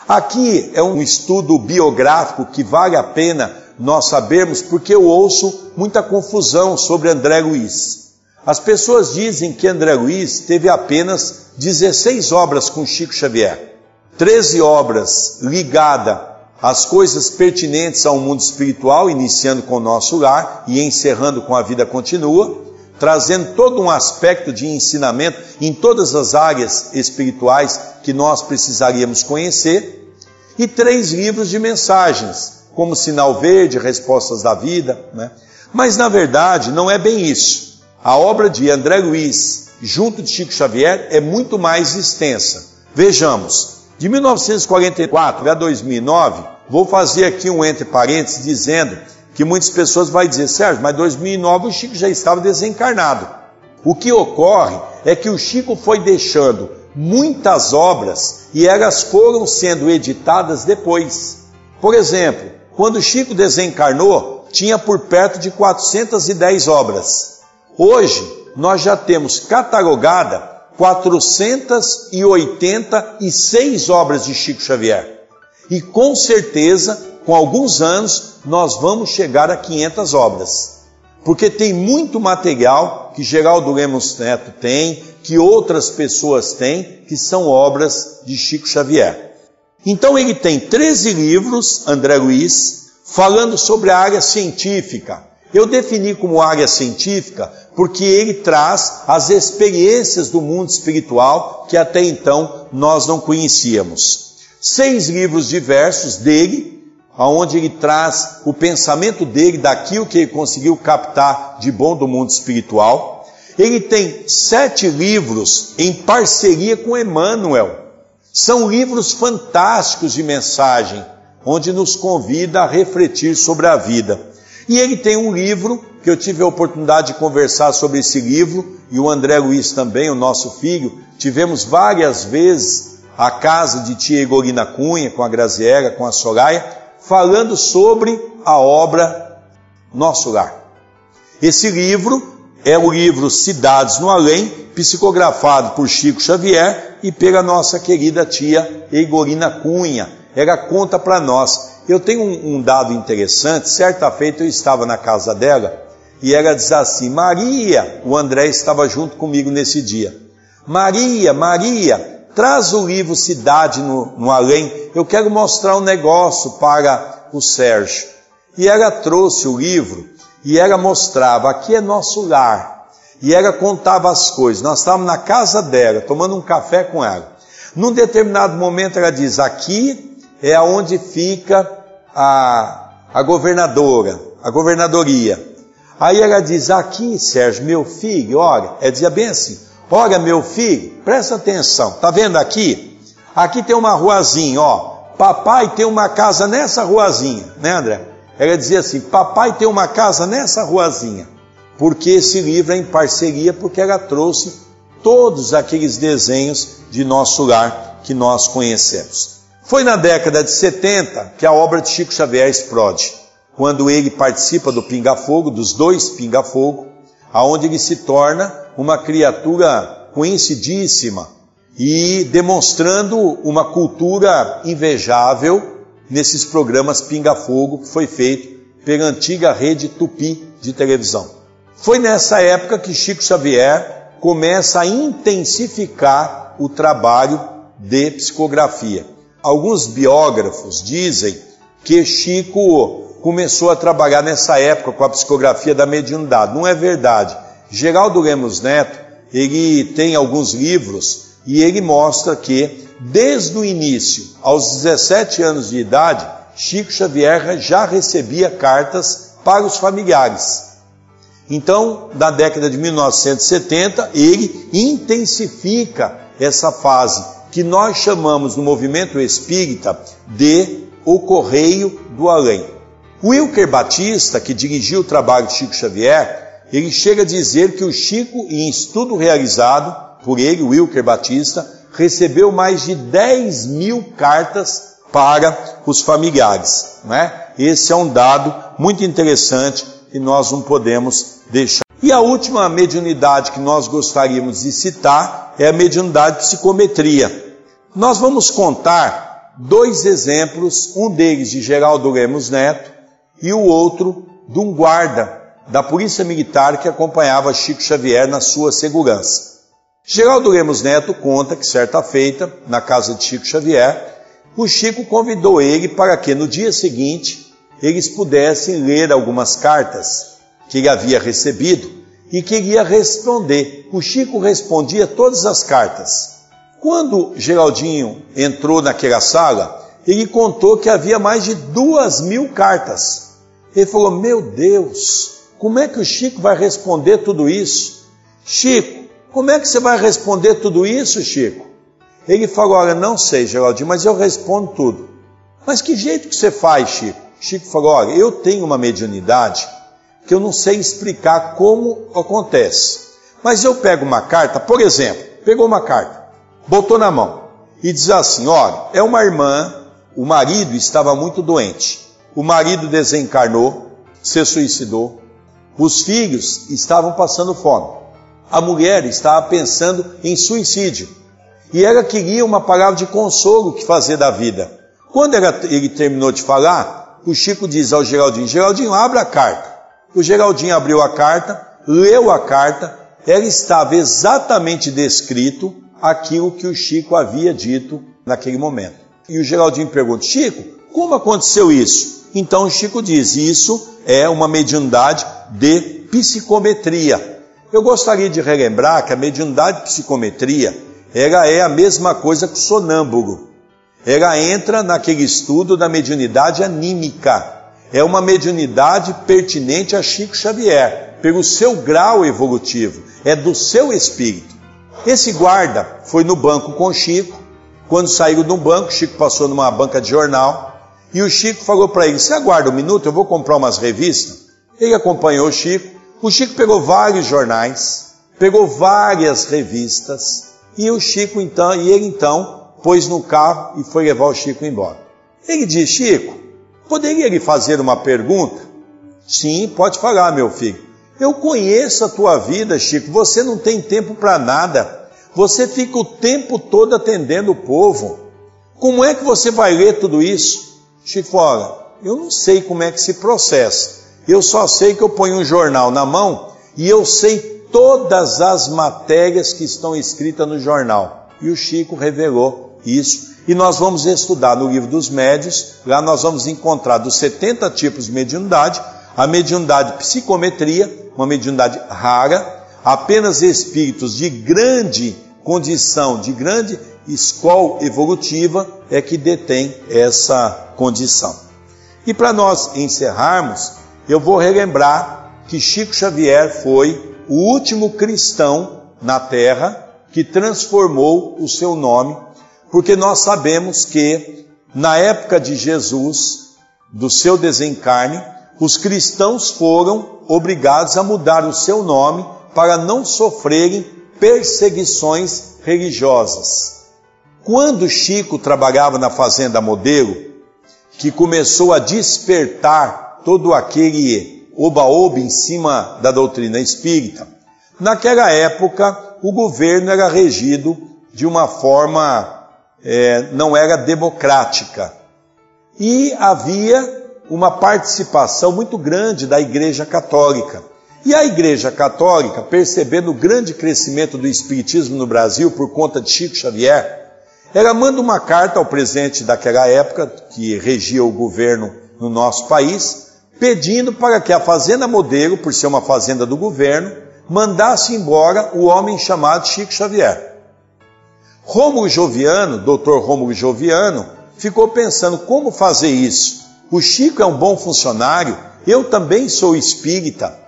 Aqui é um estudo biográfico que vale a pena nós sabermos, porque eu ouço muita confusão sobre André Luiz. As pessoas dizem que André Luiz teve apenas 16 obras com Chico Xavier. 13 obras ligadas às coisas pertinentes ao mundo espiritual, iniciando com o nosso lar e encerrando com a vida continua, trazendo todo um aspecto de ensinamento em todas as áreas espirituais que nós precisaríamos conhecer, e três livros de mensagens, como Sinal Verde, Respostas da Vida, né? Mas na verdade não é bem isso. A obra de André Luiz, junto de Chico Xavier, é muito mais extensa. Vejamos, de 1944 a 2009, vou fazer aqui um entre parênteses dizendo que muitas pessoas vão dizer, Sérgio, mas 2009 o Chico já estava desencarnado. O que ocorre é que o Chico foi deixando muitas obras e elas foram sendo editadas depois. Por exemplo, quando o Chico desencarnou, tinha por perto de 410 obras. Hoje, nós já temos catalogada 486 obras de Chico Xavier. E com certeza, com alguns anos, nós vamos chegar a 500 obras. Porque tem muito material que Geraldo Lemos Neto tem, que outras pessoas têm, que são obras de Chico Xavier. Então ele tem 13 livros, André Luiz, falando sobre a área científica. Eu defini como área científica porque ele traz as experiências do mundo espiritual que até então nós não conhecíamos. Seis livros diversos dele, aonde ele traz o pensamento dele daquilo que ele conseguiu captar de bom do mundo espiritual. Ele tem sete livros em parceria com Emmanuel. São livros fantásticos de mensagem, onde nos convida a refletir sobre a vida. E ele tem um livro que eu tive a oportunidade de conversar sobre esse livro, e o André Luiz também, o nosso filho, tivemos várias vezes a casa de tia Egorina Cunha, com a Graziella, com a Soraya, falando sobre a obra Nosso Lar. Esse livro é o livro Cidades no Além, psicografado por Chico Xavier e pela nossa querida tia Egorina Cunha. Ela conta para nós eu tenho um, um dado interessante. Certa feita eu estava na casa dela e ela diz assim: Maria, o André estava junto comigo nesse dia. Maria, Maria, traz o livro Cidade no, no Além. Eu quero mostrar um negócio para o Sérgio. E ela trouxe o livro e ela mostrava: aqui é nosso lar. E ela contava as coisas. Nós estávamos na casa dela, tomando um café com ela. Num determinado momento ela diz: aqui é onde fica a, a governadora, a governadoria. Aí ela diz: Aqui, Sérgio, meu filho, olha, ela dizia bem assim: Olha, meu filho, presta atenção, tá vendo aqui? Aqui tem uma ruazinha, ó. Papai tem uma casa nessa ruazinha, né, André? Ela dizia assim: Papai tem uma casa nessa ruazinha. Porque esse livro é em parceria, porque ela trouxe todos aqueles desenhos de nosso lar que nós conhecemos. Foi na década de 70 que a obra de Chico Xavier explode, quando ele participa do Pinga Fogo, dos dois Pinga Fogo, aonde ele se torna uma criatura conhecidíssima e demonstrando uma cultura invejável nesses programas Pinga Fogo que foi feito pela antiga rede Tupi de televisão. Foi nessa época que Chico Xavier começa a intensificar o trabalho de psicografia. Alguns biógrafos dizem que Chico começou a trabalhar nessa época com a psicografia da mediunidade. Não é verdade. Geraldo Lemos Neto, ele tem alguns livros e ele mostra que desde o início, aos 17 anos de idade, Chico Xavier já recebia cartas para os familiares. Então, na década de 1970, ele intensifica essa fase que nós chamamos no movimento espírita de o correio do além. Wilker Batista, que dirigiu o trabalho de Chico Xavier, ele chega a dizer que o Chico, em estudo realizado por ele, Wilker Batista, recebeu mais de 10 mil cartas para os familiares. Né? Esse é um dado muito interessante que nós não podemos deixar. E a última mediunidade que nós gostaríamos de citar é a mediunidade psicometria. Nós vamos contar dois exemplos, um deles de Geraldo Lemos Neto e o outro de um guarda da Polícia Militar que acompanhava Chico Xavier na sua segurança. Geraldo Lemos Neto conta que certa feita, na casa de Chico Xavier, o Chico convidou ele para que no dia seguinte eles pudessem ler algumas cartas que ele havia recebido e queria responder. O Chico respondia todas as cartas. Quando Geraldinho entrou naquela sala, ele contou que havia mais de duas mil cartas. Ele falou: Meu Deus, como é que o Chico vai responder tudo isso? Chico, como é que você vai responder tudo isso, Chico? Ele falou: Olha, não sei, Geraldinho, mas eu respondo tudo. Mas que jeito que você faz, Chico? Chico falou: Olha, eu tenho uma mediunidade que eu não sei explicar como acontece. Mas eu pego uma carta, por exemplo, pegou uma carta, botou na mão e diz assim: Olha, é uma irmã, o marido estava muito doente, o marido desencarnou, se suicidou, os filhos estavam passando fome, a mulher estava pensando em suicídio e ela queria uma palavra de consolo que fazer da vida. Quando ele terminou de falar, o Chico diz ao Geraldinho: Geraldinho, abra a carta. O Geraldinho abriu a carta, leu a carta, ela estava exatamente descrito aquilo que o Chico havia dito naquele momento. E o Geraldinho pergunta: Chico, como aconteceu isso? Então Chico diz: Isso é uma mediunidade de psicometria. Eu gostaria de relembrar que a mediunidade de psicometria ela é a mesma coisa que o sonâmbulo. Ela entra naquele estudo da mediunidade anímica é uma mediunidade pertinente a Chico Xavier, pelo seu grau evolutivo, é do seu espírito. Esse guarda foi no banco com Chico. Quando saiu do banco, Chico passou numa banca de jornal e o Chico falou para ele: Você aguarda um minuto, eu vou comprar umas revistas. Ele acompanhou o Chico. O Chico pegou vários jornais, pegou várias revistas e o Chico então, e ele então pôs no carro e foi levar o Chico embora. Ele disse: Chico, Poderia lhe fazer uma pergunta? Sim, pode falar, meu filho. Eu conheço a tua vida, Chico. Você não tem tempo para nada. Você fica o tempo todo atendendo o povo. Como é que você vai ler tudo isso? Chico fala, eu não sei como é que se processa. Eu só sei que eu ponho um jornal na mão e eu sei todas as matérias que estão escritas no jornal. E o Chico revelou isso e nós vamos estudar no livro dos médios, lá nós vamos encontrar dos 70 tipos de mediunidade, a mediunidade psicometria, uma mediunidade rara, apenas espíritos de grande condição, de grande escola evolutiva é que detém essa condição. E para nós encerrarmos, eu vou relembrar que Chico Xavier foi o último cristão na Terra que transformou o seu nome porque nós sabemos que na época de Jesus, do seu desencarne, os cristãos foram obrigados a mudar o seu nome para não sofrerem perseguições religiosas. Quando Chico trabalhava na Fazenda Modelo, que começou a despertar todo aquele oba-oba em cima da doutrina espírita, naquela época o governo era regido de uma forma é, não era democrática. E havia uma participação muito grande da Igreja Católica. E a Igreja Católica, percebendo o grande crescimento do Espiritismo no Brasil por conta de Chico Xavier, ela manda uma carta ao presidente daquela época, que regia o governo no nosso país, pedindo para que a Fazenda Modelo, por ser uma fazenda do governo, mandasse embora o homem chamado Chico Xavier. Rômulo Joviano, doutor Rômulo Joviano, ficou pensando como fazer isso. O Chico é um bom funcionário, eu também sou espírita.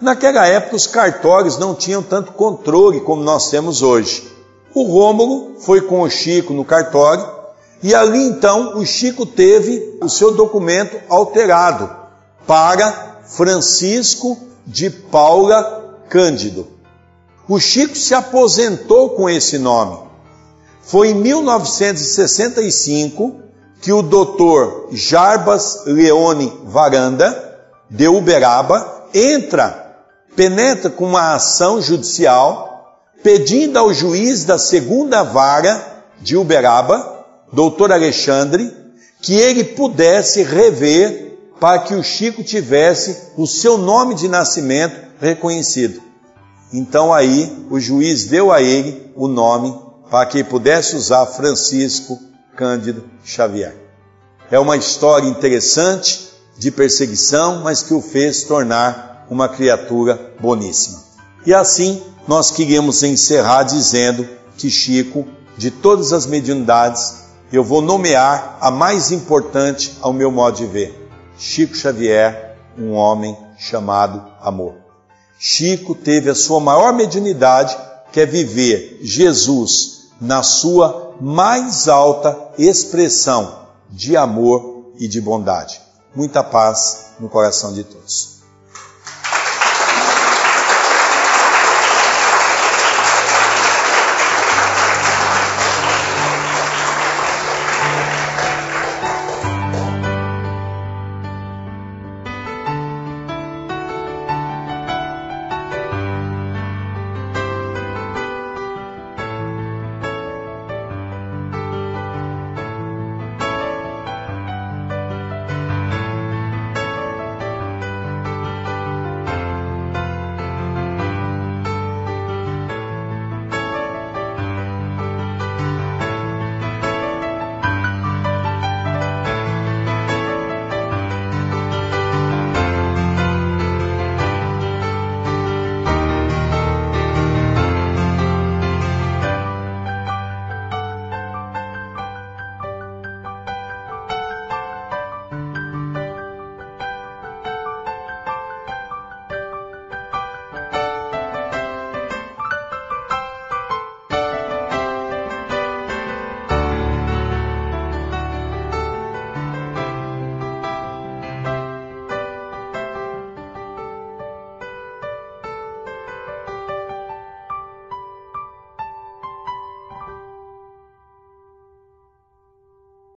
Naquela época os cartórios não tinham tanto controle como nós temos hoje. O Rômulo foi com o Chico no cartório e ali então o Chico teve o seu documento alterado para Francisco de Paula Cândido. O Chico se aposentou com esse nome. Foi em 1965 que o doutor Jarbas Leone Varanda, de Uberaba, entra, penetra com uma ação judicial, pedindo ao juiz da segunda vara de Uberaba, doutor Alexandre, que ele pudesse rever para que o Chico tivesse o seu nome de nascimento reconhecido. Então aí o juiz deu a ele o nome para que pudesse usar Francisco Cândido Xavier. É uma história interessante de perseguição, mas que o fez tornar uma criatura boníssima. E assim nós queríamos encerrar dizendo que Chico, de todas as mediunidades, eu vou nomear a mais importante ao meu modo de ver. Chico Xavier, um homem chamado amor. Chico teve a sua maior mediunidade, que é viver Jesus na sua mais alta expressão de amor e de bondade. Muita paz no coração de todos.